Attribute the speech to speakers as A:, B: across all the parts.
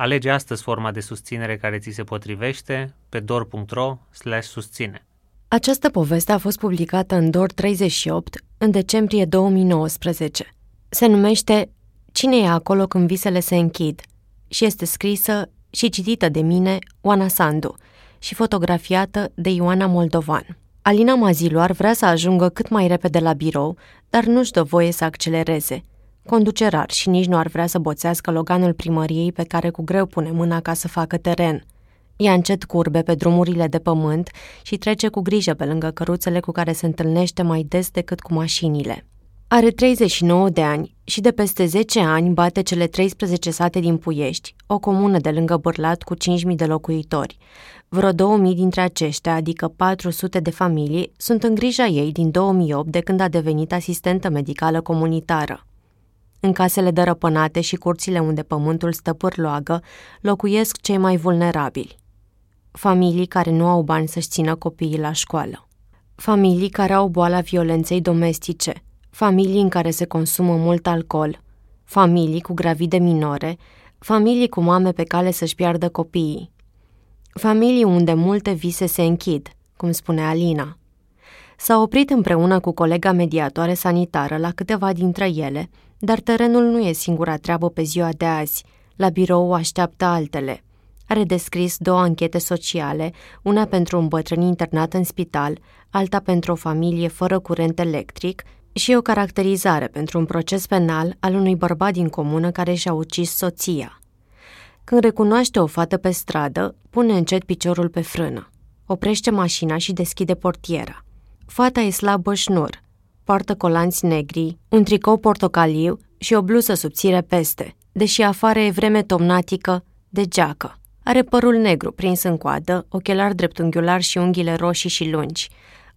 A: Alege astăzi forma de susținere care ți se potrivește pe dor.ro susține.
B: Această poveste a fost publicată în DOR 38 în decembrie 2019. Se numește Cine e acolo când visele se închid și este scrisă și citită de mine, Oana Sandu, și fotografiată de Ioana Moldovan. Alina Maziluar vrea să ajungă cât mai repede la birou, dar nu-și dă voie să accelereze – Conduce rar și nici nu ar vrea să boțească loganul primăriei pe care cu greu pune mâna ca să facă teren. Ia încet curbe pe drumurile de pământ și trece cu grijă pe lângă căruțele cu care se întâlnește mai des decât cu mașinile. Are 39 de ani și de peste 10 ani bate cele 13 sate din Puiești, o comună de lângă Bârlat cu 5.000 de locuitori. Vreo 2.000 dintre aceștia, adică 400 de familii, sunt în grija ei din 2008 de când a devenit asistentă medicală comunitară. În casele dărăpânate și curțile unde pământul stă pârloagă, locuiesc cei mai vulnerabili. Familii care nu au bani să-și țină copiii la școală. Familii care au boala violenței domestice. Familii în care se consumă mult alcool. Familii cu gravide minore. Familii cu mame pe cale să-și piardă copiii. Familii unde multe vise se închid, cum spune Alina. S-a oprit împreună cu colega mediatoare sanitară la câteva dintre ele, dar terenul nu e singura treabă pe ziua de azi. La birou așteaptă altele. Are descris două anchete sociale, una pentru un bătrân internat în spital, alta pentru o familie fără curent electric și o caracterizare pentru un proces penal al unui bărbat din comună care și-a ucis soția. Când recunoaște o fată pe stradă, pune încet piciorul pe frână. Oprește mașina și deschide portiera. Fata e slabă șnur, poartă colanți negri, un tricou portocaliu și o bluză subțire peste, deși afară e vreme tomnatică de geacă. Are părul negru prins în coadă, ochelari dreptunghiular și unghiile roșii și lungi.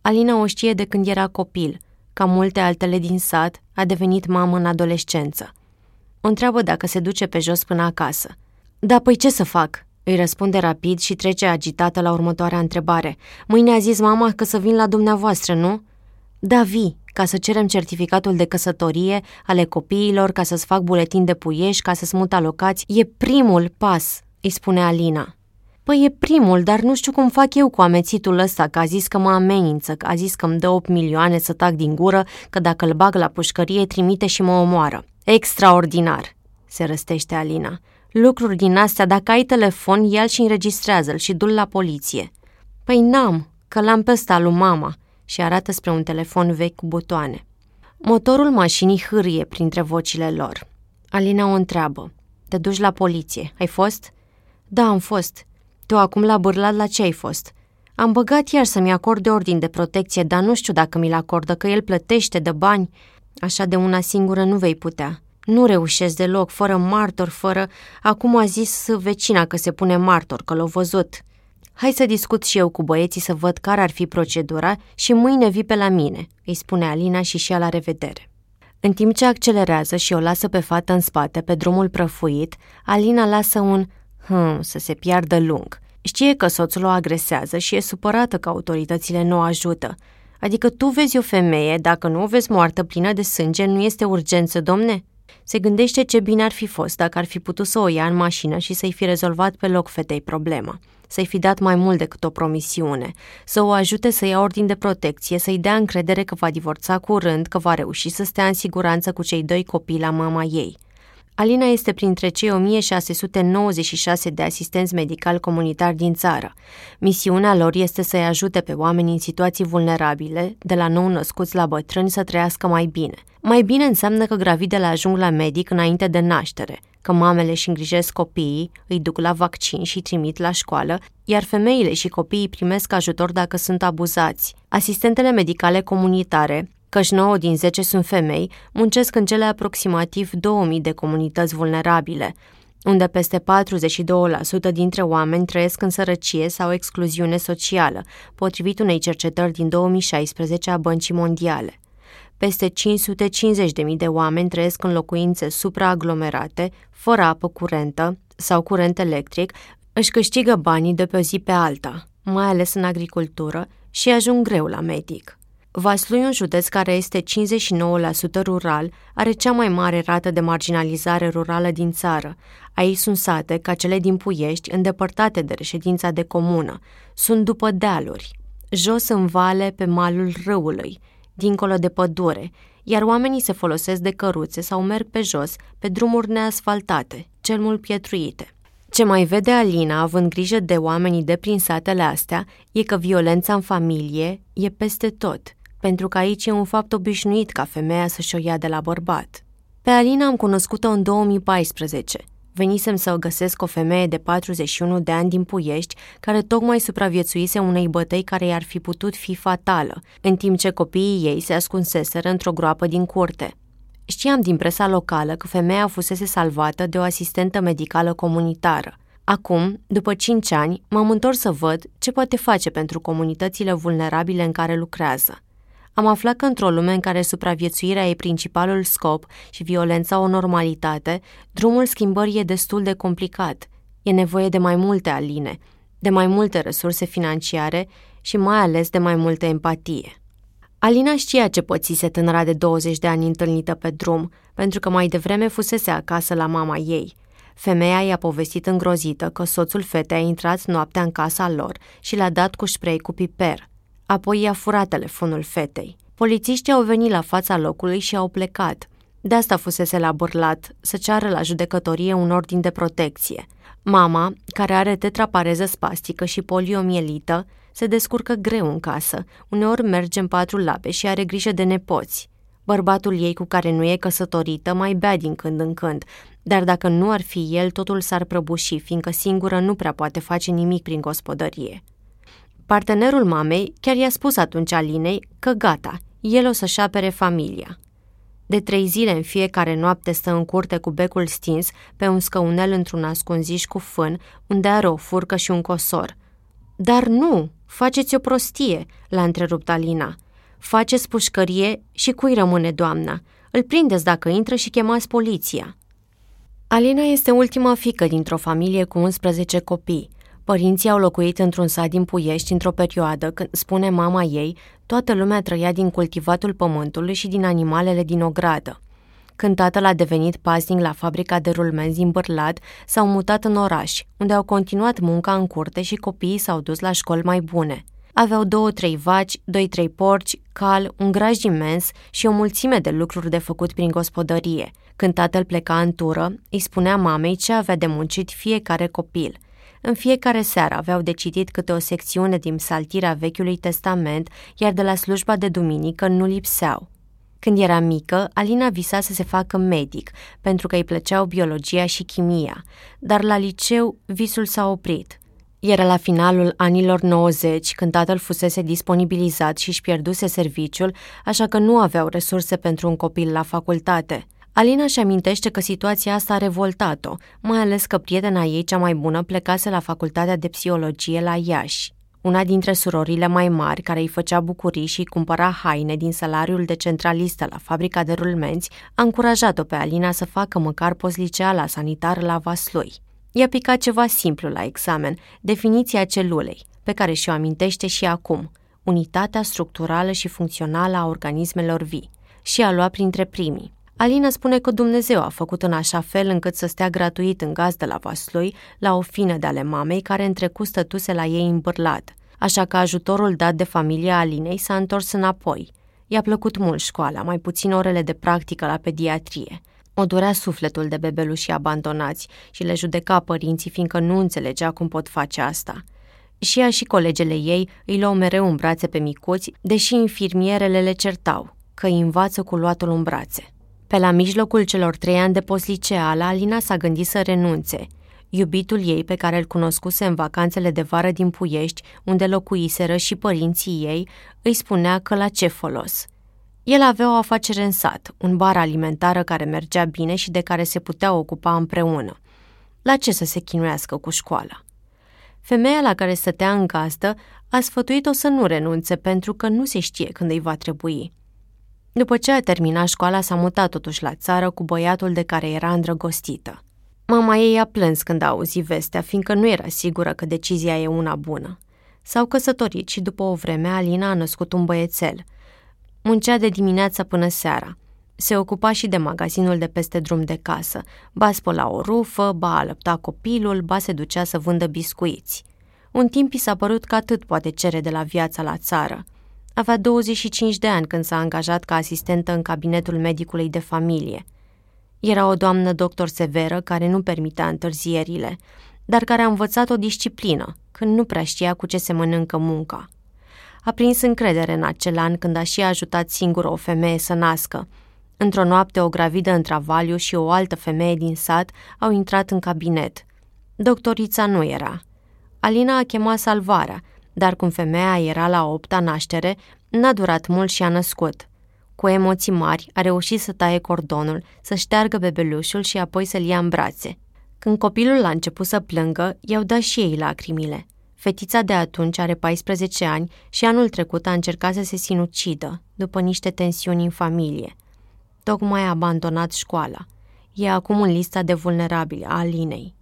B: Alina o știe de când era copil. Ca multe altele din sat, a devenit mamă în adolescență. O întreabă dacă se duce pe jos până acasă. Da, păi ce să fac?" îi răspunde rapid și trece agitată la următoarea întrebare. Mâine a zis mama că să vin la dumneavoastră, nu?" Da, vii, ca să cerem certificatul de căsătorie ale copiilor, ca să-ți fac buletin de puiești, ca să-ți mut alocați. E primul pas, îi spune Alina. Păi e primul, dar nu știu cum fac eu cu amețitul ăsta, că a zis că mă amenință, că a zis că îmi dă 8 milioane să tac din gură, că dacă îl bag la pușcărie trimite și mă omoară. Extraordinar, se răstește Alina. Lucruri din astea, dacă ai telefon, ia și înregistrează-l și du-l la poliție. Păi n-am, că l-am pe ăsta lui mama și arată spre un telefon vechi cu butoane. Motorul mașinii hârie printre vocile lor. Alina o întreabă. Te duci la poliție. Ai fost? Da, am fost. Tu acum la bârlat la ce ai fost? Am băgat iar să-mi acorde ordin de protecție, dar nu știu dacă mi-l acordă, că el plătește de bani. Așa de una singură nu vei putea. Nu reușesc deloc, fără martor, fără... Acum a zis vecina că se pune martor, că l-a văzut. Hai să discut și eu cu băieții să văd care ar fi procedura și mâine vii pe la mine, îi spune Alina și și la revedere. În timp ce accelerează și o lasă pe fată în spate, pe drumul prăfuit, Alina lasă un hm să se piardă lung. Știe că soțul o agresează și e supărată că autoritățile nu o ajută. Adică tu vezi o femeie, dacă nu o vezi moartă plină de sânge, nu este urgență, domne? Se gândește ce bine ar fi fost dacă ar fi putut să o ia în mașină și să-i fi rezolvat pe loc fetei problema să-i fi dat mai mult decât o promisiune, să o ajute să ia ordin de protecție, să-i dea încredere că va divorța curând, că va reuși să stea în siguranță cu cei doi copii la mama ei. Alina este printre cei 1696 de asistenți medicali comunitari din țară. Misiunea lor este să-i ajute pe oameni în situații vulnerabile, de la nou născuți la bătrâni, să trăiască mai bine. Mai bine înseamnă că gravidele ajung la medic înainte de naștere, că mamele își îngrijesc copiii, îi duc la vaccin și trimit la școală, iar femeile și copiii primesc ajutor dacă sunt abuzați. Asistentele medicale comunitare, căci 9 din 10 sunt femei, muncesc în cele aproximativ 2000 de comunități vulnerabile. unde peste 42% dintre oameni trăiesc în sărăcie sau excluziune socială, potrivit unei cercetări din 2016 a Băncii Mondiale. Peste 550.000 de oameni trăiesc în locuințe supraaglomerate, fără apă curentă sau curent electric, își câștigă banii de pe o zi pe alta, mai ales în agricultură, și ajung greu la medic. Vaslui, un județ care este 59% rural, are cea mai mare rată de marginalizare rurală din țară. Aici sunt sate, ca cele din Puiești, îndepărtate de reședința de comună. Sunt după dealuri, jos în vale pe malul râului, dincolo de pădure, iar oamenii se folosesc de căruțe sau merg pe jos, pe drumuri neasfaltate, cel mult pietruite. Ce mai vede Alina, având grijă de oamenii de prin satele astea, e că violența în familie e peste tot – pentru că aici e un fapt obișnuit ca femeia să-și o ia de la bărbat. Pe Alina am cunoscut-o în 2014. Venisem să o găsesc o femeie de 41 de ani din Puiești, care tocmai supraviețuise unei bătăi care i-ar fi putut fi fatală, în timp ce copiii ei se ascunseseră într-o groapă din curte. Știam din presa locală că femeia fusese salvată de o asistentă medicală comunitară. Acum, după 5 ani, m-am întors să văd ce poate face pentru comunitățile vulnerabile în care lucrează am aflat că într-o lume în care supraviețuirea e principalul scop și violența o normalitate, drumul schimbării e destul de complicat. E nevoie de mai multe aline, de mai multe resurse financiare și mai ales de mai multă empatie. Alina știa ce pățise tânăra de 20 de ani întâlnită pe drum, pentru că mai devreme fusese acasă la mama ei. Femeia i-a povestit îngrozită că soțul fetei a intrat noaptea în casa lor și l-a dat cu spray cu piper – Apoi i-a furat telefonul fetei. Polițiștii au venit la fața locului și au plecat. De asta fusese la bărlat, să ceară la judecătorie un ordin de protecție. Mama, care are tetrapareză spastică și poliomielită, se descurcă greu în casă, uneori merge în patru labe și are grijă de nepoți. Bărbatul ei cu care nu e căsătorită mai bea din când în când, dar dacă nu ar fi el, totul s-ar prăbuși, fiindcă singură nu prea poate face nimic prin gospodărie. Partenerul mamei chiar i-a spus atunci Alinei că gata, el o să-și apere familia. De trei zile în fiecare noapte stă în curte cu becul stins pe un scăunel într-un ascunziș cu fân, unde are o furcă și un cosor. Dar nu, faceți o prostie, l-a întrerupt Alina. Faceți pușcărie și cui rămâne doamna? Îl prindeți dacă intră și chemați poliția. Alina este ultima fică dintr-o familie cu 11 copii – Părinții au locuit într-un sat din Puiești într-o perioadă când, spune mama ei, toată lumea trăia din cultivatul pământului și din animalele din ogradă. Când tatăl a devenit paznic la fabrica de rulmenzi din Bârlad, s-au mutat în oraș, unde au continuat munca în curte și copiii s-au dus la școli mai bune. Aveau două-trei vaci, doi-trei porci, cal, un graj imens și o mulțime de lucruri de făcut prin gospodărie. Când tatăl pleca în tură, îi spunea mamei ce avea de muncit fiecare copil – în fiecare seară aveau de citit câte o secțiune din saltirea Vechiului Testament, iar de la slujba de duminică nu lipseau. Când era mică, Alina visa să se facă medic, pentru că îi plăceau biologia și chimia, dar la liceu visul s-a oprit. Era la finalul anilor 90, când tatăl fusese disponibilizat și își pierduse serviciul, așa că nu aveau resurse pentru un copil la facultate – Alina își amintește că situația asta a revoltat-o, mai ales că prietena ei cea mai bună plecase la facultatea de psihologie la Iași. Una dintre surorile mai mari, care îi făcea bucurii și îi cumpăra haine din salariul de centralistă la fabrica de rulmenți, a încurajat-o pe Alina să facă măcar postliceala sanitară la Vaslui. I-a picat ceva simplu la examen, definiția celulei, pe care și-o amintește și acum, unitatea structurală și funcțională a organismelor vii, și a luat printre primii. Alina spune că Dumnezeu a făcut în așa fel încât să stea gratuit în gaz de la Vaslui la o fină de ale mamei care în trecut stătuse la ei îmbârlat, așa că ajutorul dat de familia Alinei s-a întors înapoi. I-a plăcut mult școala, mai puțin orele de practică la pediatrie. O durea sufletul de bebeluși abandonați și le judeca părinții fiindcă nu înțelegea cum pot face asta. Și ea și colegele ei îi luau mereu în brațe pe micuți, deși infirmierele le certau că îi învață cu luatul în brațe. Pe la mijlocul celor trei ani de postliceală, Alina s-a gândit să renunțe. Iubitul ei, pe care îl cunoscuse în vacanțele de vară din Puiești, unde locuiseră și părinții ei, îi spunea că la ce folos. El avea o afacere în sat, un bar alimentară care mergea bine și de care se putea ocupa împreună. La ce să se chinuiască cu școala? Femeia la care stătea în gazdă a sfătuit-o să nu renunțe pentru că nu se știe când îi va trebui. După ce a terminat școala, s-a mutat totuși la țară cu băiatul de care era îndrăgostită. Mama ei a plâns când a auzit vestea, fiindcă nu era sigură că decizia e una bună. S-au căsătorit și după o vreme Alina a născut un băiețel. Muncea de dimineața până seara. Se ocupa și de magazinul de peste drum de casă. Ba spăla o rufă, ba alăpta copilul, ba se ducea să vândă biscuiți. Un timp i s-a părut că atât poate cere de la viața la țară. Avea 25 de ani când s-a angajat ca asistentă în cabinetul medicului de familie. Era o doamnă doctor severă care nu permitea întârzierile, dar care a învățat o disciplină, când nu prea știa cu ce se mănâncă munca. A prins încredere în acel an când a și ajutat singură o femeie să nască. Într-o noapte, o gravidă în travaliu și o altă femeie din sat au intrat în cabinet. Doctorița nu era. Alina a chemat salvarea, dar cum femeia era la opta naștere, n-a durat mult și a născut. Cu emoții mari, a reușit să taie cordonul, să șteargă bebelușul și apoi să-l ia în brațe. Când copilul a început să plângă, i-au dat și ei lacrimile. Fetița de atunci are 14 ani și anul trecut a încercat să se sinucidă, după niște tensiuni în familie. Tocmai a abandonat școala. E acum în lista de vulnerabili a Alinei.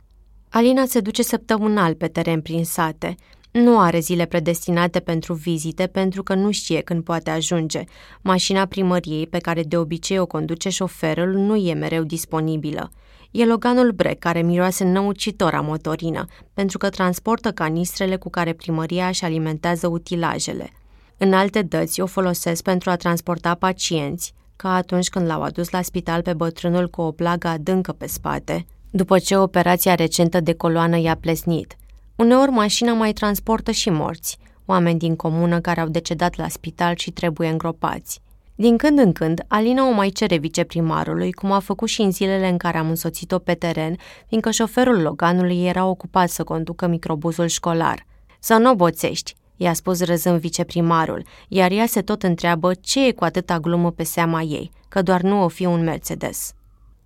B: Alina se duce săptămânal pe teren prin sate, nu are zile predestinate pentru vizite pentru că nu știe când poate ajunge. Mașina primăriei, pe care de obicei o conduce șoferul, nu e mereu disponibilă. E Loganul Breck, care miroase năucitor a motorină, pentru că transportă canistrele cu care primăria își alimentează utilajele. În alte dăți o folosesc pentru a transporta pacienți, ca atunci când l-au adus la spital pe bătrânul cu o plagă adâncă pe spate, după ce operația recentă de coloană i-a plesnit. Uneori mașina mai transportă și morți, oameni din comună care au decedat la spital și trebuie îngropați. Din când în când, Alina o mai cere viceprimarului, cum a făcut și în zilele în care am însoțit-o pe teren, fiindcă șoferul Loganului era ocupat să conducă microbuzul școlar. Să nu oboțești, i-a spus râzând viceprimarul, iar ea se tot întreabă ce e cu atâta glumă pe seama ei, că doar nu o fi un Mercedes.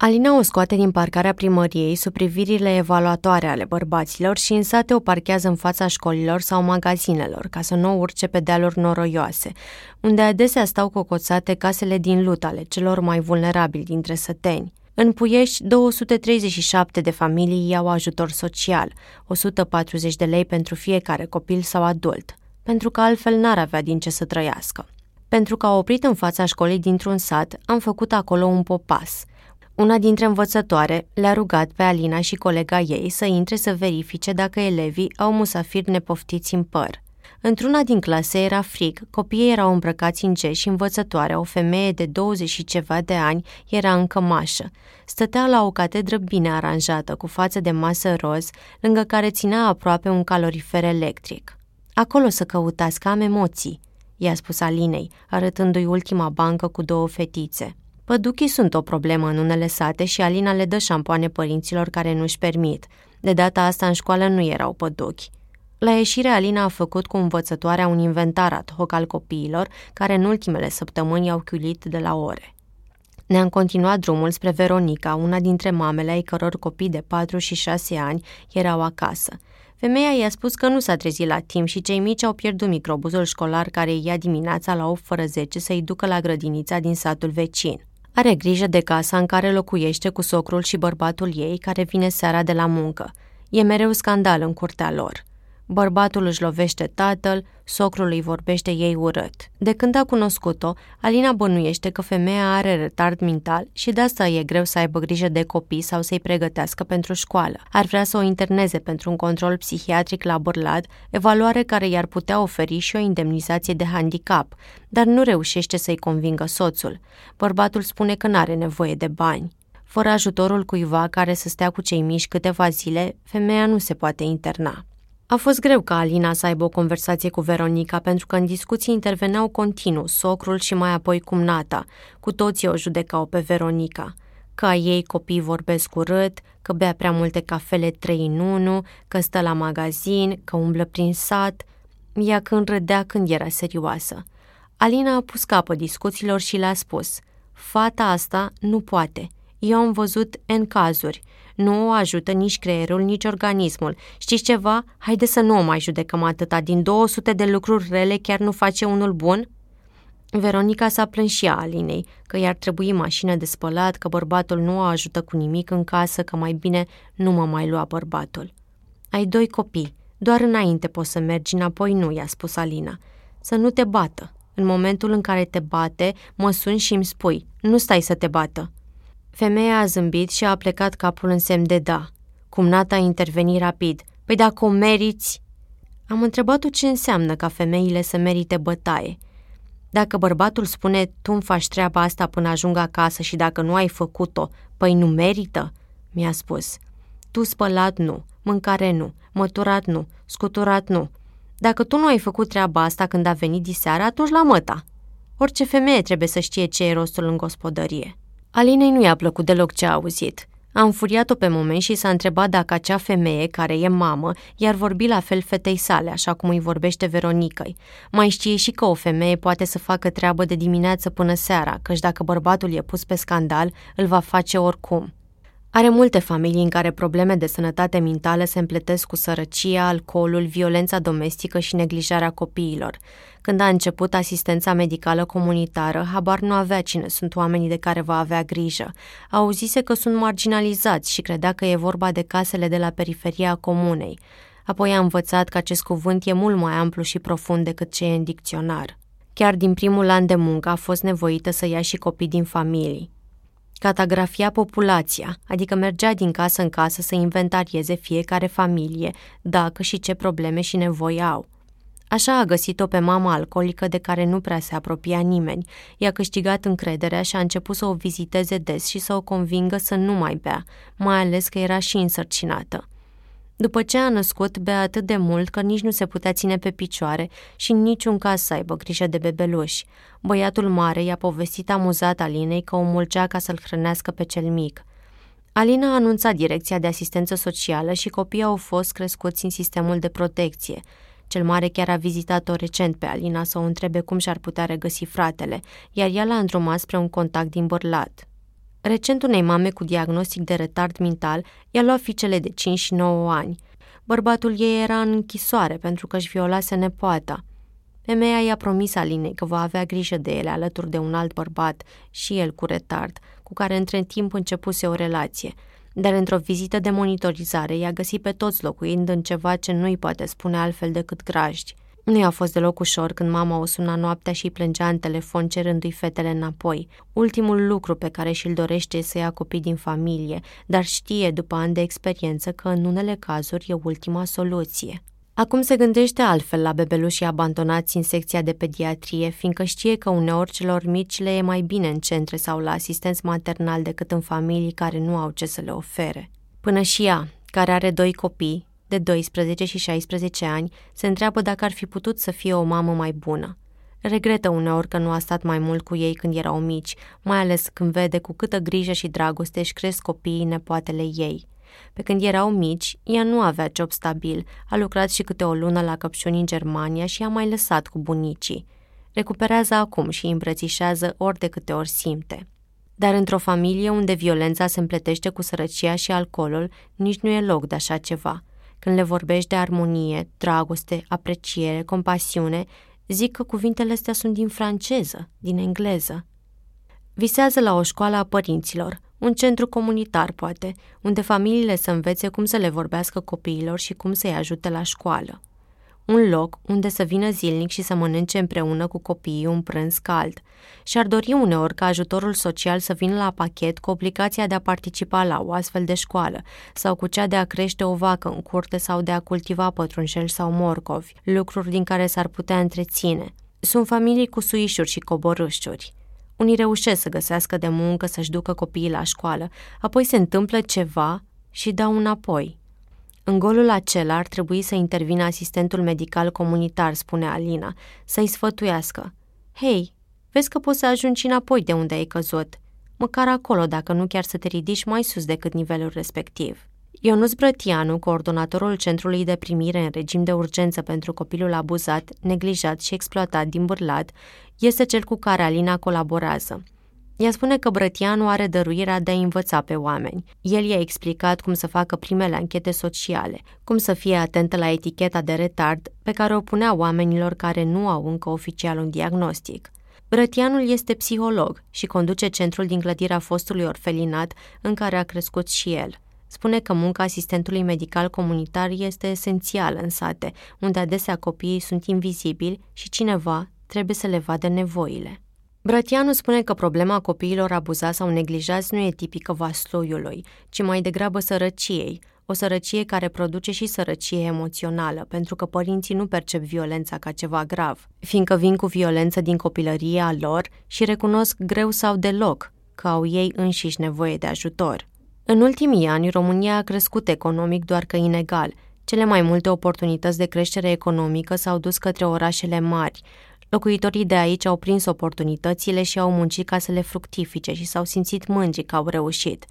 B: Alina o scoate din parcarea primăriei sub privirile evaluatoare ale bărbaților și în sate o parchează în fața școlilor sau magazinelor, ca să nu urce pe dealuri noroioase, unde adesea stau cocoțate casele din lut ale celor mai vulnerabili dintre săteni. În Puiești, 237 de familii iau ajutor social, 140 de lei pentru fiecare copil sau adult, pentru că altfel n-ar avea din ce să trăiască. Pentru că a oprit în fața școlii dintr-un sat, am făcut acolo un popas – una dintre învățătoare le-a rugat pe Alina și colega ei să intre să verifice dacă elevii au musafiri nepoftiți în păr. Într-una din clase era frig, copiii erau îmbrăcați în geș și învățătoarea, o femeie de 20 și ceva de ani, era în cămașă. Stătea la o catedră bine aranjată, cu față de masă roz, lângă care ținea aproape un calorifer electric. Acolo să căutați, că am emoții, i-a spus Alinei, arătându-i ultima bancă cu două fetițe. Păduchii sunt o problemă în unele sate și Alina le dă șampoane părinților care nu-și permit. De data asta în școală nu erau păduchi. La ieșire, Alina a făcut cu învățătoarea un inventar ad hoc al copiilor, care în ultimele săptămâni au chiulit de la ore. Ne-am continuat drumul spre Veronica, una dintre mamele ai căror copii de 4 și 6 ani erau acasă. Femeia i-a spus că nu s-a trezit la timp și cei mici au pierdut microbuzul școlar care îi ia dimineața la 8 fără 10 să-i ducă la grădinița din satul vecin. Are grijă de casa în care locuiește cu socrul și bărbatul ei, care vine seara de la muncă. E mereu scandal în curtea lor. Bărbatul își lovește tatăl, socrul îi vorbește ei urât. De când a cunoscut-o, Alina bănuiește că femeia are retard mental și de asta e greu să aibă grijă de copii sau să-i pregătească pentru școală. Ar vrea să o interneze pentru un control psihiatric la Bârlad, evaluare care i-ar putea oferi și o indemnizație de handicap, dar nu reușește să-i convingă soțul. Bărbatul spune că n-are nevoie de bani. Fără ajutorul cuiva care să stea cu cei mici câteva zile, femeia nu se poate interna. A fost greu ca Alina să aibă o conversație cu Veronica, pentru că în discuții interveneau continuu socrul și mai apoi cumnata. Cu toții o judecau pe Veronica. Că ei copii vorbesc urât, că bea prea multe cafele trei în unu, că stă la magazin, că umblă prin sat. Ea când râdea când era serioasă. Alina a pus capă discuțiilor și le-a spus Fata asta nu poate. Eu am văzut în cazuri. Nu o ajută nici creierul, nici organismul. Știți ceva? Haide să nu o mai judecăm atâta. Din 200 de lucruri rele chiar nu face unul bun? Veronica s-a plâns și a Alinei, că i-ar trebui mașină de spălat, că bărbatul nu o ajută cu nimic în casă, că mai bine nu mă mai lua bărbatul. Ai doi copii, doar înainte poți să mergi, înapoi nu, i-a spus Alina. Să nu te bată. În momentul în care te bate, mă suni și îmi spui, nu stai să te bată. Femeia a zâmbit și a plecat capul în semn de da. Cumnata a intervenit rapid. Păi dacă o meriți... Am întrebat-o ce înseamnă ca femeile să merite bătaie. Dacă bărbatul spune, tu îmi faci treaba asta până ajung acasă și dacă nu ai făcut-o, păi nu merită, mi-a spus. Tu spălat nu, mâncare nu, măturat nu, scuturat nu. Dacă tu nu ai făcut treaba asta când a venit diseară, atunci la măta. Orice femeie trebuie să știe ce e rostul în gospodărie. Alinei nu i-a plăcut deloc ce a auzit. A înfuriat-o pe moment și s-a întrebat dacă acea femeie, care e mamă, i-ar vorbi la fel fetei sale, așa cum îi vorbește Veronicăi. Mai știe și că o femeie poate să facă treabă de dimineață până seara, căci dacă bărbatul e pus pe scandal, îl va face oricum. Are multe familii în care probleme de sănătate mentală se împletesc cu sărăcia, alcoolul, violența domestică și neglijarea copiilor. Când a început asistența medicală comunitară, habar nu avea cine sunt oamenii de care va avea grijă. Auzise că sunt marginalizați și credea că e vorba de casele de la periferia comunei. Apoi a învățat că acest cuvânt e mult mai amplu și profund decât ce e în dicționar. Chiar din primul an de muncă a fost nevoită să ia și copii din familii catagrafia populația, adică mergea din casă în casă să inventarieze fiecare familie, dacă și ce probleme și nevoi au. Așa a găsit-o pe mama alcoolică de care nu prea se apropia nimeni. I-a câștigat încrederea și a început să o viziteze des și să o convingă să nu mai bea, mai ales că era și însărcinată. După ce a născut, bea atât de mult că nici nu se putea ține pe picioare și în niciun caz să aibă grijă de bebeluși. Băiatul mare i-a povestit amuzat Alinei că o mulcea ca să-l hrănească pe cel mic. Alina a anunțat direcția de asistență socială și copiii au fost crescuți în sistemul de protecție. Cel mare chiar a vizitat-o recent pe Alina să o întrebe cum și-ar putea regăsi fratele, iar ea l-a îndrumat spre un contact din Bărlat. Recent unei mame cu diagnostic de retard mental i-a luat fiicele de 5 și 9 ani. Bărbatul ei era în închisoare pentru că își violase nepoata. Femeia i-a promis Alinei că va avea grijă de ele alături de un alt bărbat, și el cu retard, cu care între timp începuse o relație. Dar într-o vizită de monitorizare i-a găsit pe toți locuind în ceva ce nu-i poate spune altfel decât grajdi. Nu i-a fost deloc ușor când mama o suna noaptea și plângea în telefon cerându-i fetele înapoi. Ultimul lucru pe care și-l dorește e să ia copii din familie, dar știe după ani de experiență că în unele cazuri e ultima soluție. Acum se gândește altfel la bebelușii abandonați în secția de pediatrie, fiindcă știe că uneori celor mici le e mai bine în centre sau la asistenți maternal decât în familii care nu au ce să le ofere. Până și ea, care are doi copii, de 12 și 16 ani, se întreabă dacă ar fi putut să fie o mamă mai bună. Regretă uneori că nu a stat mai mult cu ei când erau mici, mai ales când vede cu câtă grijă și dragoste își cresc copiii nepoatele ei. Pe când erau mici, ea nu avea job stabil, a lucrat și câte o lună la căpșuni în Germania și a mai lăsat cu bunicii. Recuperează acum și îmbrățișează ori de câte ori simte. Dar într-o familie unde violența se împletește cu sărăcia și alcoolul, nici nu e loc de așa ceva – când le vorbești de armonie, dragoste, apreciere, compasiune, zic că cuvintele astea sunt din franceză, din engleză. Visează la o școală a părinților, un centru comunitar, poate, unde familiile să învețe cum să le vorbească copiilor și cum să-i ajute la școală un loc unde să vină zilnic și să mănânce împreună cu copiii un prânz cald. Și-ar dori uneori ca ajutorul social să vină la pachet cu obligația de a participa la o astfel de școală sau cu cea de a crește o vacă în curte sau de a cultiva pătrunjel sau morcovi, lucruri din care s-ar putea întreține. Sunt familii cu suișuri și coborâșuri. Unii reușesc să găsească de muncă să-și ducă copiii la școală, apoi se întâmplă ceva și dau înapoi, în golul acela ar trebui să intervină asistentul medical comunitar, spune Alina, să-i sfătuiască. Hei, vezi că poți să ajungi înapoi de unde ai căzut. Măcar acolo, dacă nu chiar să te ridici mai sus decât nivelul respectiv. Ionuț Brătianu, coordonatorul Centrului de Primire în regim de urgență pentru copilul abuzat, neglijat și exploatat din Bârlad, este cel cu care Alina colaborează. Ea spune că Brătianu are dăruirea de a învăța pe oameni. El i-a explicat cum să facă primele anchete sociale, cum să fie atentă la eticheta de retard pe care o punea oamenilor care nu au încă oficial un diagnostic. Brătianul este psiholog și conduce centrul din clădirea fostului orfelinat în care a crescut și el. Spune că munca asistentului medical comunitar este esențială în sate, unde adesea copiii sunt invizibili și cineva trebuie să le vadă nevoile. Brătianu spune că problema copiilor abuzați sau neglijați nu e tipică vasluiului, ci mai degrabă sărăciei, o sărăcie care produce și sărăcie emoțională, pentru că părinții nu percep violența ca ceva grav, fiindcă vin cu violență din copilăria lor și recunosc greu sau deloc că au ei înșiși nevoie de ajutor. În ultimii ani, România a crescut economic doar că inegal. Cele mai multe oportunități de creștere economică s-au dus către orașele mari, Locuitorii de aici au prins oportunitățile și au muncit ca să le fructifice și s-au simțit mândri că au reușit.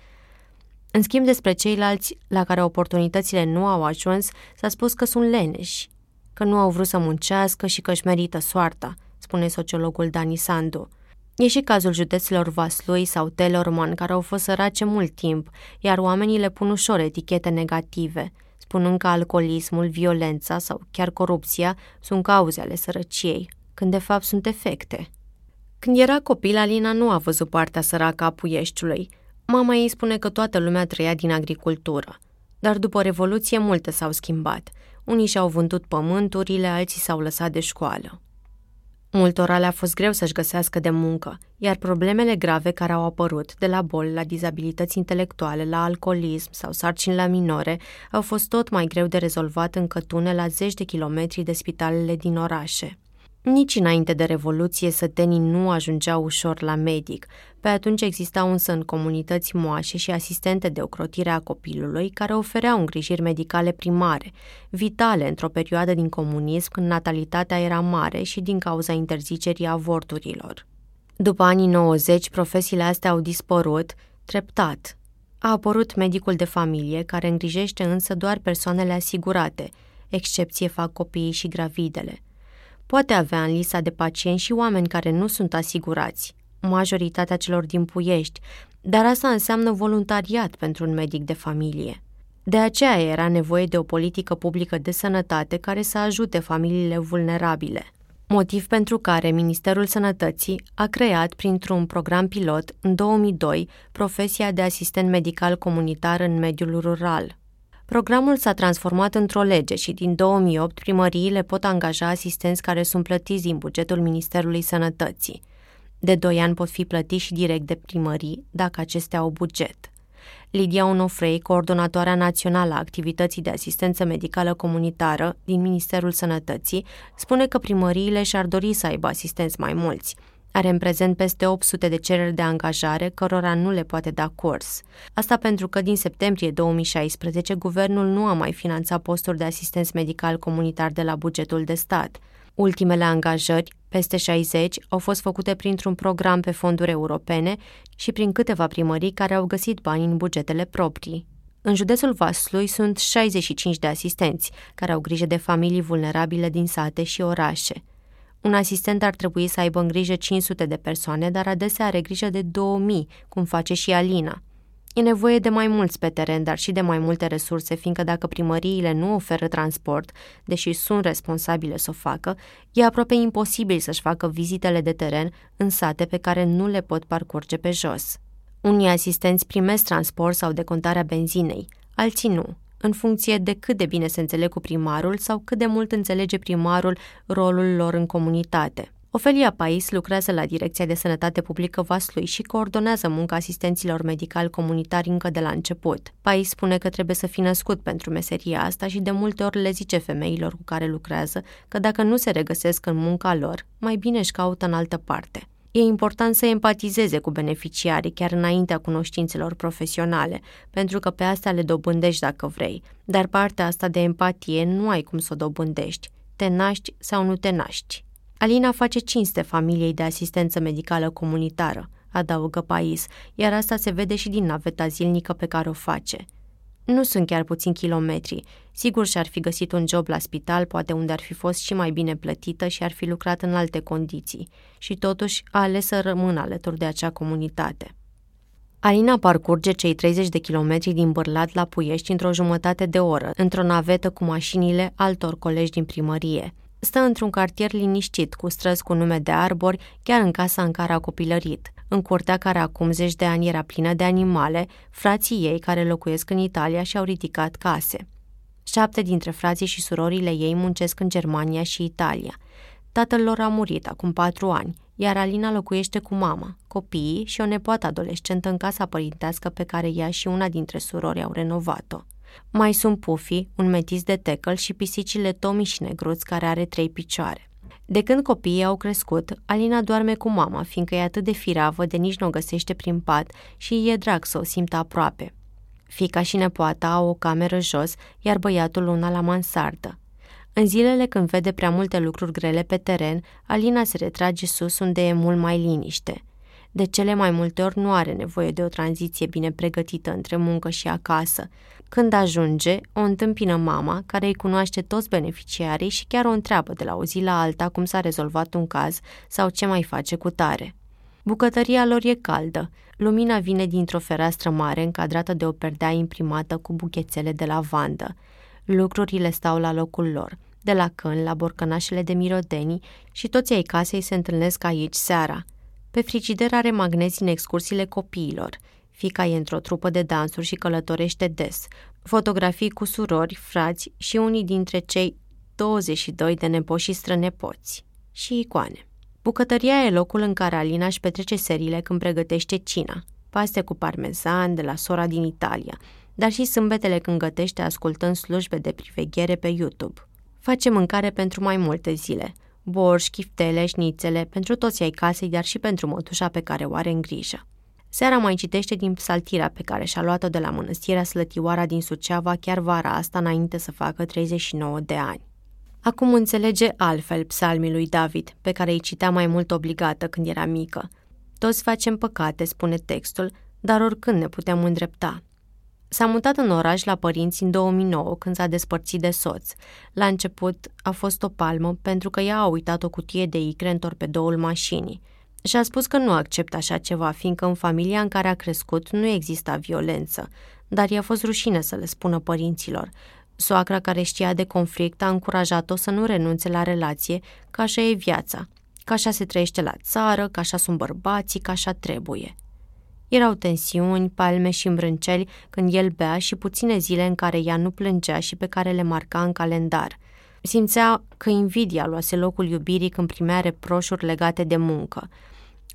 B: În schimb, despre ceilalți la care oportunitățile nu au ajuns, s-a spus că sunt leneși, că nu au vrut să muncească și că își merită soarta, spune sociologul Dani Sandu. E și cazul județelor Vaslui sau Telorman, care au fost sărace mult timp, iar oamenii le pun ușor etichete negative, spunând că alcoolismul, violența sau chiar corupția sunt cauze ale sărăciei când de fapt sunt efecte. Când era copil, Alina nu a văzut partea săracă a puieștiului. Mama ei spune că toată lumea trăia din agricultură. Dar după Revoluție multe s-au schimbat. Unii și-au vândut pământurile, alții s-au lăsat de școală. Multora le-a fost greu să-și găsească de muncă, iar problemele grave care au apărut, de la boli, la dizabilități intelectuale, la alcoolism sau sarcini la minore, au fost tot mai greu de rezolvat în cătune la zeci de kilometri de spitalele din orașe. Nici înainte de Revoluție, sătenii nu ajungeau ușor la medic. Pe atunci existau însă în comunități moașe și asistente de ocrotire a copilului care ofereau îngrijiri medicale primare, vitale într-o perioadă din comunism când natalitatea era mare și din cauza interzicerii avorturilor. După anii 90, profesiile astea au dispărut, treptat. A apărut medicul de familie, care îngrijește însă doar persoanele asigurate, excepție fac copiii și gravidele – poate avea în lista de pacienți și oameni care nu sunt asigurați, majoritatea celor din Puiești, dar asta înseamnă voluntariat pentru un medic de familie. De aceea era nevoie de o politică publică de sănătate care să ajute familiile vulnerabile. Motiv pentru care Ministerul Sănătății a creat printr-un program pilot în 2002 profesia de asistent medical comunitar în mediul rural – Programul s-a transformat într-o lege și din 2008 primăriile pot angaja asistenți care sunt plătiți din bugetul Ministerului Sănătății. De 2 ani pot fi plătiți și direct de primării, dacă acestea au buget. Lidia Onofrei, coordonatoarea națională a activității de asistență medicală comunitară din Ministerul Sănătății, spune că primăriile și-ar dori să aibă asistenți mai mulți – are în prezent peste 800 de cereri de angajare cărora nu le poate da curs. Asta pentru că din septembrie 2016 guvernul nu a mai finanțat posturi de asistent medical comunitar de la bugetul de stat. Ultimele angajări, peste 60, au fost făcute printr-un program pe fonduri europene și prin câteva primării care au găsit bani în bugetele proprii. În județul Vaslui sunt 65 de asistenți care au grijă de familii vulnerabile din sate și orașe. Un asistent ar trebui să aibă în grijă 500 de persoane, dar adesea are grijă de 2000, cum face și Alina. E nevoie de mai mulți pe teren, dar și de mai multe resurse, fiindcă dacă primăriile nu oferă transport, deși sunt responsabile să o facă, e aproape imposibil să-și facă vizitele de teren în sate pe care nu le pot parcurge pe jos. Unii asistenți primesc transport sau decontarea benzinei, alții nu în funcție de cât de bine se înțeleg cu primarul sau cât de mult înțelege primarul rolul lor în comunitate. Ofelia Pais lucrează la Direcția de Sănătate Publică Vaslui și coordonează munca asistenților medicali comunitari încă de la început. Pais spune că trebuie să fi născut pentru meseria asta și de multe ori le zice femeilor cu care lucrează că dacă nu se regăsesc în munca lor, mai bine își caută în altă parte. E important să empatizeze cu beneficiarii chiar înaintea cunoștințelor profesionale, pentru că pe asta le dobândești dacă vrei, dar partea asta de empatie nu ai cum să o dobândești. Te naști sau nu te naști. Alina face cinste familiei de asistență medicală comunitară, adaugă Pais, iar asta se vede și din naveta zilnică pe care o face. Nu sunt chiar puțin kilometri. Sigur și-ar fi găsit un job la spital, poate unde ar fi fost și mai bine plătită și ar fi lucrat în alte condiții. Și totuși a ales să rămână alături de acea comunitate. Alina parcurge cei 30 de kilometri din Bărlat la Puiești într-o jumătate de oră, într-o navetă cu mașinile altor colegi din primărie. Stă într-un cartier liniștit, cu străzi cu nume de arbori, chiar în casa în care a copilărit. În curtea care acum zeci de ani era plină de animale, frații ei care locuiesc în Italia și-au ridicat case. Șapte dintre frații și surorile ei muncesc în Germania și Italia. Tatăl lor a murit acum patru ani, iar Alina locuiește cu mama, copiii și o nepoată adolescentă în casa părintească pe care ea și una dintre surori au renovat-o. Mai sunt Puffy, un metis de tecăl și pisicile Tommy și Negruț care are trei picioare. De când copiii au crescut, Alina doarme cu mama, fiindcă e atât de firavă de nici nu o găsește prin pat și e drag să o simtă aproape. Fica și nepoata au o cameră jos, iar băiatul una la mansardă. În zilele când vede prea multe lucruri grele pe teren, Alina se retrage sus unde e mult mai liniște. De cele mai multe ori nu are nevoie de o tranziție bine pregătită între muncă și acasă. Când ajunge, o întâmpină mama, care îi cunoaște toți beneficiarii și chiar o întreabă de la o zi la alta cum s-a rezolvat un caz sau ce mai face cu tare. Bucătăria lor e caldă. Lumina vine dintr-o fereastră mare încadrată de o perdea imprimată cu buchețele de lavandă. Lucrurile stau la locul lor, de la cân la borcănașele de mirodenii și toți ai casei se întâlnesc aici seara. Pe frigider are magnezi în excursiile copiilor. Fica e într-o trupă de dansuri și călătorește des. Fotografii cu surori, frați și unii dintre cei 22 de nepoți și strănepoți. Și icoane. Bucătăria e locul în care Alina își petrece serile când pregătește cina. Paste cu parmezan de la sora din Italia, dar și sâmbetele când gătește ascultând slujbe de priveghere pe YouTube. Face mâncare pentru mai multe zile. Borș, chiftele, șnițele, pentru toți ai casei, dar și pentru mătușa pe care o are în grijă. Seara mai citește din psaltirea pe care și-a luat-o de la mănăstirea Slătioara din Suceava chiar vara asta înainte să facă 39 de ani. Acum înțelege altfel psalmii lui David, pe care îi citea mai mult obligată când era mică. Toți facem păcate, spune textul, dar oricând ne putem îndrepta. S-a mutat în oraș la părinți în 2009, când s-a despărțit de soț. La început a fost o palmă pentru că ea a uitat o cutie de icre în torpedoul mașinii. Și a spus că nu acceptă așa ceva, fiindcă în familia în care a crescut nu exista violență, dar i-a fost rușine să le spună părinților. Soacra care știa de conflict a încurajat-o să nu renunțe la relație, că așa e viața, că așa se trăiește la țară, că așa sunt bărbații, că așa trebuie. Erau tensiuni, palme și îmbrânceli când el bea și puține zile în care ea nu plângea și pe care le marca în calendar. Simțea că invidia luase locul iubirii când primea reproșuri legate de muncă.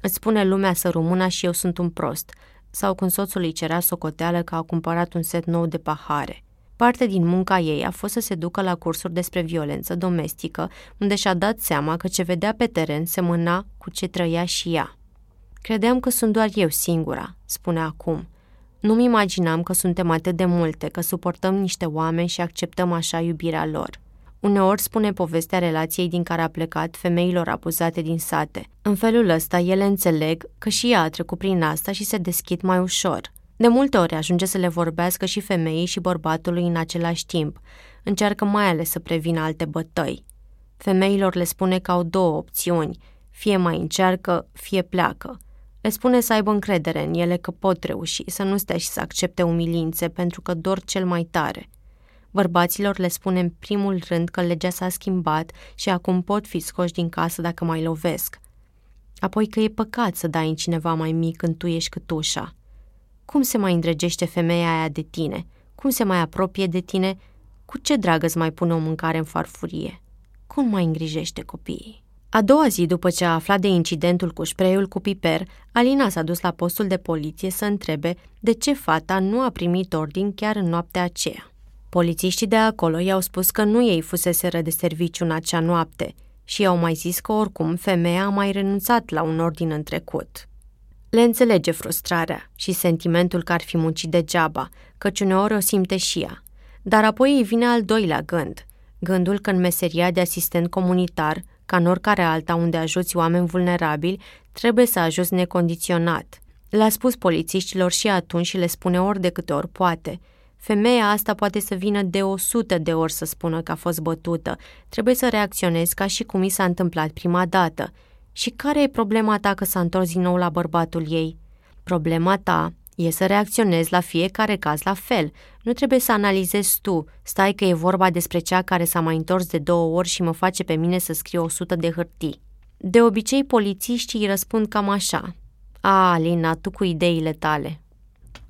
B: Îți spune lumea să rumâna și eu sunt un prost, sau când soțul îi cerea socoteală că a cumpărat un set nou de pahare. Parte din munca ei a fost să se ducă la cursuri despre violență domestică, unde și-a dat seama că ce vedea pe teren semăna cu ce trăia și ea. Credeam că sunt doar eu singura, spune acum. Nu-mi imaginam că suntem atât de multe, că suportăm niște oameni și acceptăm așa iubirea lor. Uneori spune povestea relației din care a plecat femeilor abuzate din sate. În felul ăsta, ele înțeleg că și ea a trecut prin asta și se deschid mai ușor. De multe ori ajunge să le vorbească și femeii și bărbatului în același timp. Încearcă mai ales să prevină alte bătăi. Femeilor le spune că au două opțiuni, fie mai încearcă, fie pleacă. Le spune să aibă încredere în ele că pot reuși, să nu stea și să accepte umilințe pentru că dor cel mai tare. Bărbaților le spune în primul rând că legea s-a schimbat și acum pot fi scoși din casă dacă mai lovesc. Apoi că e păcat să dai în cineva mai mic când tu ești câtușa. Cum se mai îndrăgește femeia aia de tine? Cum se mai apropie de tine? Cu ce dragă îți mai pune o mâncare în farfurie? Cum mai îngrijește copiii? A doua zi după ce a aflat de incidentul cu spreiul cu piper, Alina s-a dus la postul de poliție să întrebe de ce fata nu a primit ordin chiar în noaptea aceea. Polițiștii de acolo i-au spus că nu ei fuseseră de serviciu în acea noapte și i-au mai zis că oricum femeia a mai renunțat la un ordin în trecut. Le înțelege frustrarea și sentimentul că ar fi muncit degeaba, căci uneori o simte și ea. Dar apoi îi vine al doilea gând, gândul că în meseria de asistent comunitar ca în oricare alta unde ajuți oameni vulnerabili, trebuie să ajuți necondiționat. Le-a spus polițiștilor și atunci și le spune ori de câte ori poate. Femeia asta poate să vină de o sută de ori să spună că a fost bătută. Trebuie să reacționezi ca și cum i s-a întâmplat prima dată. Și care e problema ta că s-a întors din nou la bărbatul ei? Problema ta e să reacționezi la fiecare caz la fel. Nu trebuie să analizezi tu. Stai că e vorba despre cea care s-a mai întors de două ori și mă face pe mine să scriu o sută de hârtii. De obicei, polițiștii îi răspund cam așa. A, Alina, tu cu ideile tale.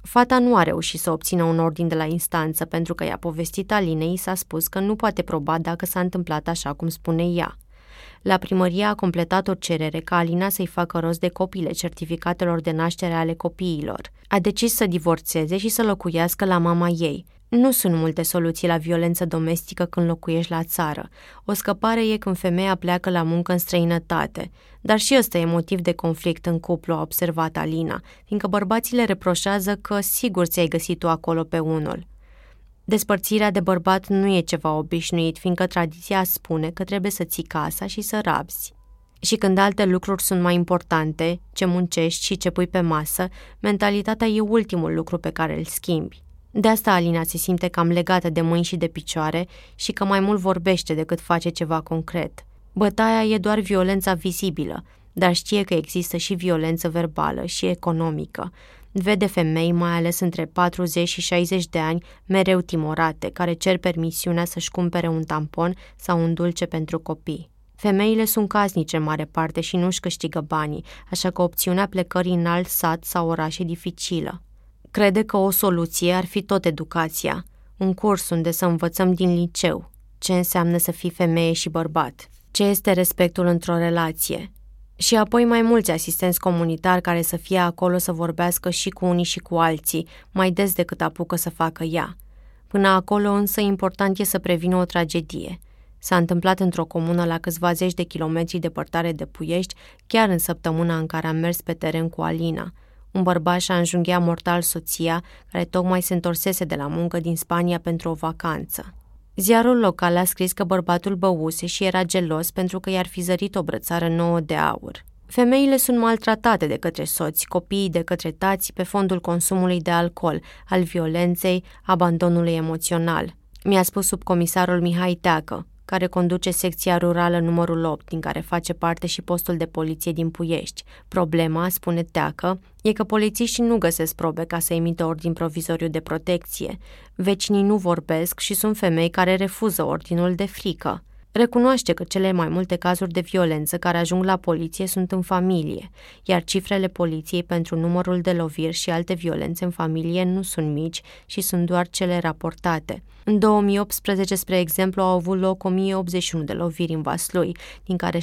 B: Fata nu a reușit să obțină un ordin de la instanță pentru că i-a povestit Alinei s-a spus că nu poate proba dacă s-a întâmplat așa cum spune ea. La primărie a completat o cerere ca Alina să-i facă rost de copiile certificatelor de naștere ale copiilor. A decis să divorțeze și să locuiască la mama ei – nu sunt multe soluții la violență domestică când locuiești la țară. O scăpare e când femeia pleacă la muncă în străinătate. Dar și ăsta e motiv de conflict în cuplu, a observat Alina, fiindcă bărbații le reproșează că sigur ți-ai găsit tu acolo pe unul. Despărțirea de bărbat nu e ceva obișnuit, fiindcă tradiția spune că trebuie să ții casa și să rabzi. Și când alte lucruri sunt mai importante, ce muncești și ce pui pe masă, mentalitatea e ultimul lucru pe care îl schimbi. De asta Alina se simte cam legată de mâini și de picioare și că mai mult vorbește decât face ceva concret. Bătaia e doar violența vizibilă, dar știe că există și violență verbală și economică. Vede femei, mai ales între 40 și 60 de ani, mereu timorate, care cer permisiunea să-și cumpere un tampon sau un dulce pentru copii. Femeile sunt casnice în mare parte și nu-și câștigă banii, așa că opțiunea plecării în alt sat sau oraș e dificilă. Crede că o soluție ar fi tot educația, un curs unde să învățăm din liceu ce înseamnă să fii femeie și bărbat, ce este respectul într-o relație. Și apoi mai mulți asistenți comunitari care să fie acolo să vorbească și cu unii și cu alții, mai des decât apucă să facă ea. Până acolo însă important e să prevină o tragedie. S-a întâmplat într-o comună la câțiva zeci de kilometri departare de Puiești, chiar în săptămâna în care am mers pe teren cu Alina – un bărbat și-a înjunghiat mortal soția, care tocmai se întorsese de la muncă din Spania pentru o vacanță. Ziarul local a scris că bărbatul băuse și era gelos pentru că i-ar fi zărit o brățară nouă de aur. Femeile sunt maltratate de către soți, copiii de către tați pe fondul consumului de alcool, al violenței, abandonului emoțional. Mi-a spus subcomisarul Mihai Teacă, care conduce secția rurală numărul 8, din care face parte și postul de poliție din Puiești. Problema, spune Teacă, e că polițiștii nu găsesc probe ca să emită ordin provizoriu de protecție. Vecinii nu vorbesc și sunt femei care refuză ordinul de frică. Recunoaște că cele mai multe cazuri de violență care ajung la poliție sunt în familie, iar cifrele poliției pentru numărul de loviri și alte violențe în familie nu sunt mici și sunt doar cele raportate. În 2018, spre exemplu, au avut loc 1081 de loviri în Vaslui, din care 70%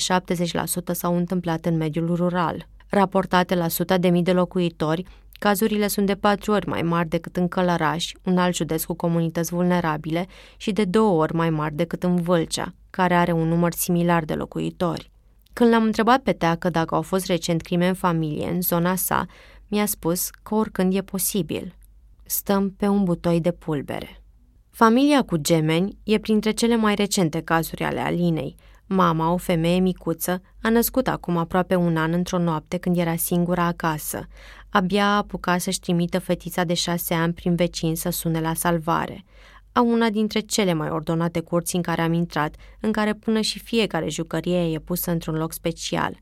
B: s-au întâmplat în mediul rural. Raportate la 100 de mii de locuitori, Cazurile sunt de patru ori mai mari decât în Călăraș, un alt județ cu comunități vulnerabile, și de două ori mai mari decât în Vâlcea, care are un număr similar de locuitori. Când l-am întrebat pe Teacă dacă au fost recent crime în familie în zona sa, mi-a spus că oricând e posibil. Stăm pe un butoi de pulbere. Familia cu gemeni e printre cele mai recente cazuri ale Alinei. Mama, o femeie micuță, a născut acum aproape un an într-o noapte când era singură acasă. Abia a apucat să-și trimită fetița de șase ani prin vecin să sune la salvare a una dintre cele mai ordonate curți în care am intrat, în care până și fiecare jucărie e pusă într-un loc special.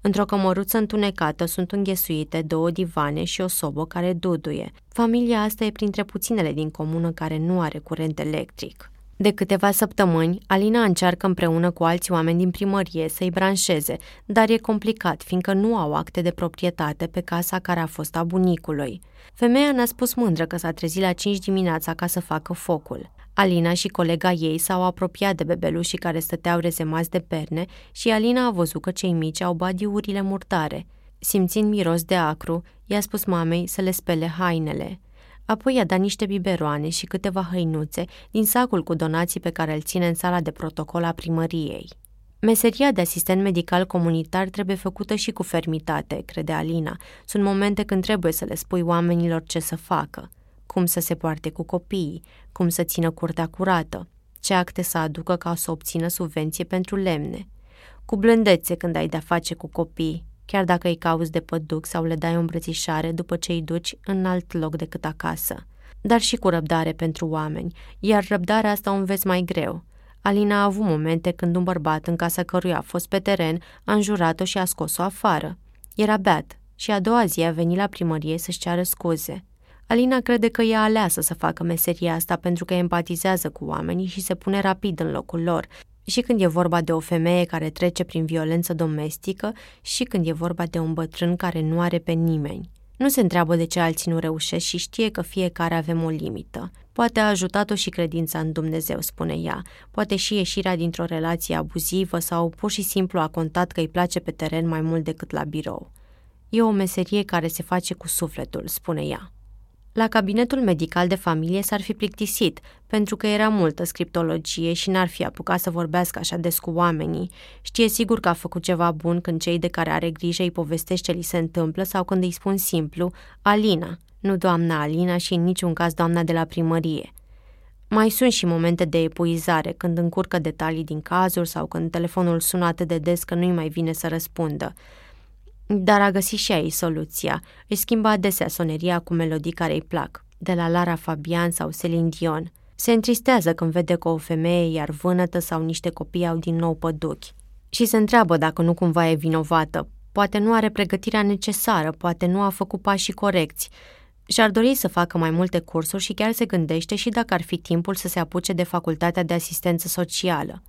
B: Într-o cămăruță întunecată sunt înghesuite două divane și o sobă care duduie. Familia asta e printre puținele din comună care nu are curent electric. De câteva săptămâni, Alina încearcă împreună cu alți oameni din primărie să-i branșeze, dar e complicat, fiindcă nu au acte de proprietate pe casa care a fost a bunicului. Femeia ne-a spus mândră că s-a trezit la 5 dimineața ca să facă focul. Alina și colega ei s-au apropiat de bebelușii care stăteau rezemați de perne și Alina a văzut că cei mici au badiurile murtare. Simțind miros de acru, i-a spus mamei să le spele hainele. Apoi i-a dat niște biberoane și câteva hăinuțe din sacul cu donații pe care îl ține în sala de protocol a primăriei. Meseria de asistent medical comunitar trebuie făcută și cu fermitate, crede Alina. Sunt momente când trebuie să le spui oamenilor ce să facă, cum să se poarte cu copiii, cum să țină curtea curată, ce acte să aducă ca să obțină subvenție pentru lemne. Cu blândețe când ai de-a face cu copii, chiar dacă îi cauți de păduc sau le dai o îmbrățișare după ce îi duci în alt loc decât acasă. dar și cu răbdare pentru oameni, iar răbdarea asta o înveți mai greu. Alina a avut momente când un bărbat în casa căruia a fost pe teren a înjurat-o și a scos-o afară. Era beat și a doua zi a venit la primărie să-și ceară scuze. Alina crede că e aleasă să facă meseria asta pentru că empatizează cu oamenii și se pune rapid în locul lor, și când e vorba de o femeie care trece prin violență domestică și când e vorba de un bătrân care nu are pe nimeni. Nu se întreabă de ce alții nu reușesc și știe că fiecare avem o limită. Poate a ajutat-o și credința în Dumnezeu, spune ea. Poate și ieșirea dintr-o relație abuzivă sau pur și simplu a contat că îi place pe teren mai mult decât la birou. E o meserie care se face cu sufletul, spune ea. La cabinetul medical de familie s-ar fi plictisit, pentru că era multă scriptologie și n-ar fi apucat să vorbească așa des cu oamenii. Știe sigur că a făcut ceva bun când cei de care are grijă îi povestește ce li se întâmplă sau când îi spun simplu, Alina, nu doamna Alina și în niciun caz doamna de la primărie. Mai sunt și momente de epuizare, când încurcă detalii din cazuri sau când telefonul sună atât de des că nu-i mai vine să răspundă. Dar a găsit și aici soluția. Își schimba adesea soneria cu melodii care îi plac, de la Lara Fabian sau Celine Dion. Se întristează când vede că o femeie iar vânătă sau niște copii au din nou păduchi. Și se întreabă dacă nu cumva e vinovată. Poate nu are pregătirea necesară, poate nu a făcut pașii corecți. Și-ar dori să facă mai multe cursuri și chiar se gândește și dacă ar fi timpul să se apuce de facultatea de asistență socială.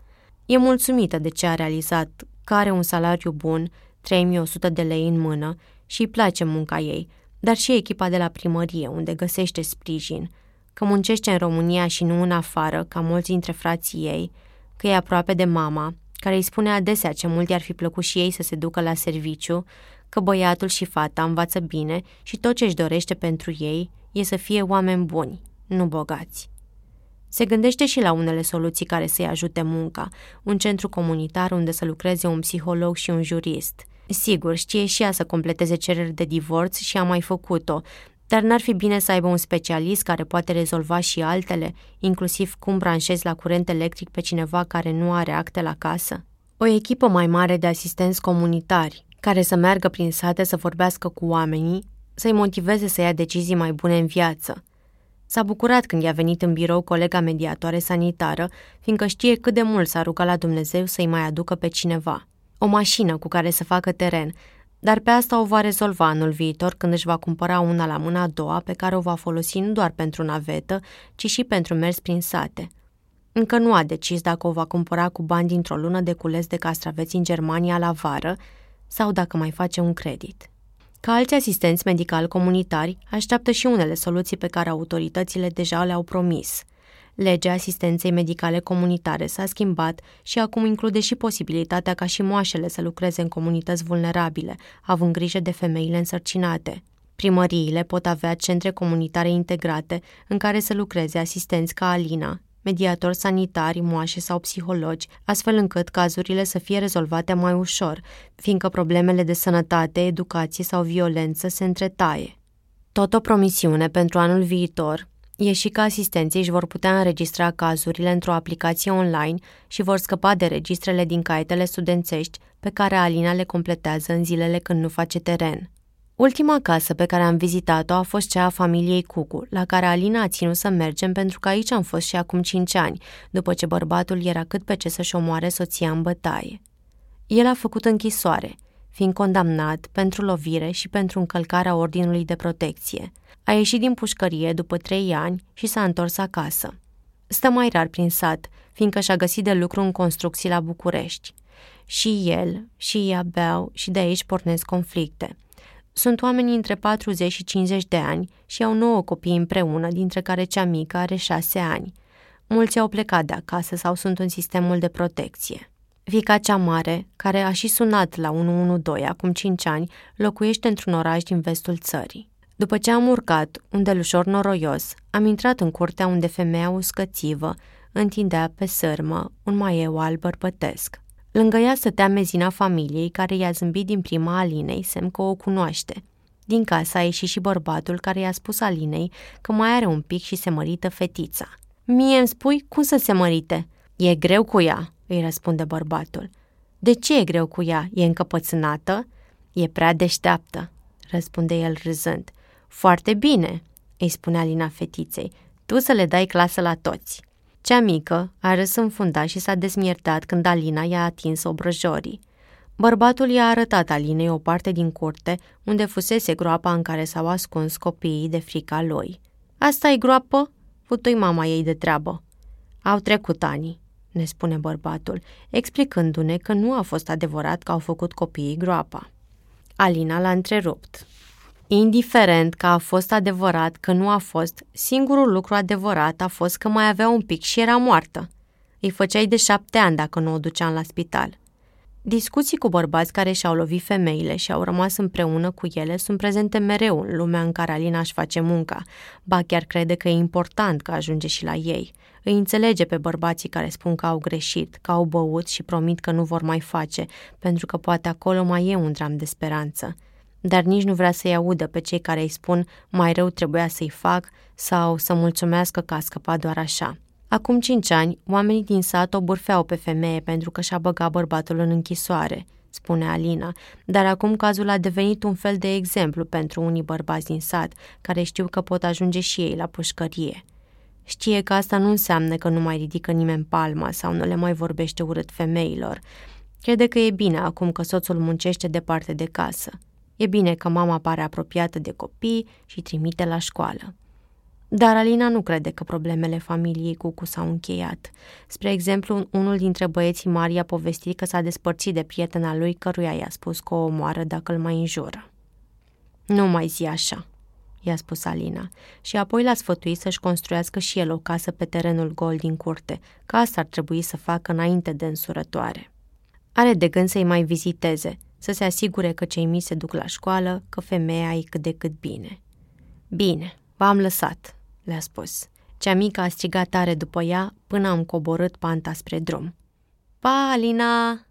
B: E mulțumită de ce a realizat, că are un salariu bun, 3100 de lei în mână și îi place munca ei, dar și echipa de la primărie, unde găsește sprijin, că muncește în România și nu în afară, ca mulți dintre frații ei, că e aproape de mama, care îi spune adesea ce mult i-ar fi plăcut și ei să se ducă la serviciu, că băiatul și fata învață bine și tot ce își dorește pentru ei e să fie oameni buni, nu bogați. Se gândește și la unele soluții care să-i ajute munca, un centru comunitar unde să lucreze un psiholog și un jurist – Sigur, știe și ea să completeze cereri de divorț și a mai făcut-o, dar n-ar fi bine să aibă un specialist care poate rezolva și altele, inclusiv cum branșezi la curent electric pe cineva care nu are acte la casă? O echipă mai mare de asistenți comunitari, care să meargă prin sate să vorbească cu oamenii, să-i motiveze să ia decizii mai bune în viață. S-a bucurat când i-a venit în birou colega mediatoare sanitară, fiindcă știe cât de mult s-a rugat la Dumnezeu să-i mai aducă pe cineva o mașină cu care să facă teren, dar pe asta o va rezolva anul viitor când își va cumpăra una la mâna a doua pe care o va folosi nu doar pentru navetă, ci și pentru mers prin sate. Încă nu a decis dacă o va cumpăra cu bani dintr-o lună de cules de castraveți în Germania la vară sau dacă mai face un credit. Ca alți asistenți medical comunitari, așteaptă și unele soluții pe care autoritățile deja le-au promis – Legea asistenței medicale comunitare s-a schimbat și acum include și posibilitatea ca și moașele să lucreze în comunități vulnerabile, având grijă de femeile însărcinate. Primăriile pot avea centre comunitare integrate în care să lucreze asistenți ca Alina, mediatori sanitari, moașe sau psihologi, astfel încât cazurile să fie rezolvate mai ușor, fiindcă problemele de sănătate, educație sau violență se întretaie. Tot o promisiune pentru anul viitor E și că asistenții își vor putea înregistra cazurile într-o aplicație online și vor scăpa de registrele din caietele studențești pe care Alina le completează în zilele când nu face teren. Ultima casă pe care am vizitat-o a fost cea a familiei Cucu, la care Alina a ținut să mergem pentru că aici am fost și acum cinci ani, după ce bărbatul era cât pe ce să-și omoare soția în bătaie. El a făcut închisoare, fiind condamnat pentru lovire și pentru încălcarea ordinului de protecție – a ieșit din pușcărie după trei ani și s-a întors acasă. Stă mai rar prin sat, fiindcă și-a găsit de lucru în construcții la București. Și el, și ea beau și de aici pornesc conflicte. Sunt oameni între 40 și 50 de ani și au nouă copii împreună, dintre care cea mică are șase ani. Mulți au plecat de acasă sau sunt în sistemul de protecție. Fica cea mare, care a și sunat la 112 acum 5 ani, locuiește într-un oraș din vestul țării. După ce am urcat un delușor noroios, am intrat în curtea unde femeia uscățivă întindea pe sârmă un maieu alb bărbătesc. Lângă ea stătea mezina familiei care i-a zâmbit din prima Alinei, semn că o cunoaște. Din casa a ieșit și bărbatul care i-a spus Alinei că mai are un pic și se mărită fetița. Mie îmi spui cum să se mărite? E greu cu ea, îi răspunde bărbatul. De ce e greu cu ea? E încăpățânată? E prea deșteaptă, răspunde el râzând. Foarte bine, îi spunea Alina fetiței, tu să le dai clasă la toți. Cea mică a râs înfundat și s-a desmiertat când Alina i-a atins obrăjorii. Bărbatul i-a arătat Alinei o parte din curte unde fusese groapa în care s-au ascuns copiii de frica lui. asta e groapă?" putui mama ei de treabă. Au trecut ani, ne spune bărbatul, explicându-ne că nu a fost adevărat că au făcut copiii groapa. Alina l-a întrerupt. Indiferent că a fost adevărat că nu a fost, singurul lucru adevărat a fost că mai avea un pic și era moartă. Îi făceai de șapte ani dacă nu o duceam la spital. Discuții cu bărbați care și-au lovit femeile și au rămas împreună cu ele sunt prezente mereu în lumea în care Alina își face munca, ba chiar crede că e important că ajunge și la ei. Îi înțelege pe bărbații care spun că au greșit, că au băut și promit că nu vor mai face, pentru că poate acolo mai e un dram de speranță. Dar nici nu vrea să-i audă pe cei care îi spun mai rău trebuia să-i fac sau să mulțumească că a scăpat doar așa. Acum cinci ani, oamenii din sat o bârfeau pe femeie pentru că și-a băgat bărbatul în închisoare, spune Alina, dar acum cazul a devenit un fel de exemplu pentru unii bărbați din sat, care știu că pot ajunge și ei la pușcărie. Știe că asta nu înseamnă că nu mai ridică nimeni palma sau nu le mai vorbește urât femeilor. Crede că e bine acum că soțul muncește departe de casă. E bine că mama pare apropiată de copii și trimite la școală. Dar Alina nu crede că problemele familiei Cucu s-au încheiat. Spre exemplu, unul dintre băieții mari a povestit că s-a despărțit de prietena lui căruia i-a spus că o omoară dacă îl mai înjură. Nu mai zi așa, i-a spus Alina, și apoi l-a sfătuit să-și construiască și el o casă pe terenul gol din curte, că asta ar trebui să facă înainte de însurătoare. Are de gând să-i mai viziteze, să se asigure că cei mici se duc la școală, că femeia e cât de cât bine. Bine, v-am lăsat, le-a spus. Cea mică a strigat tare după ea până am coborât panta spre drum. Pa, Alina!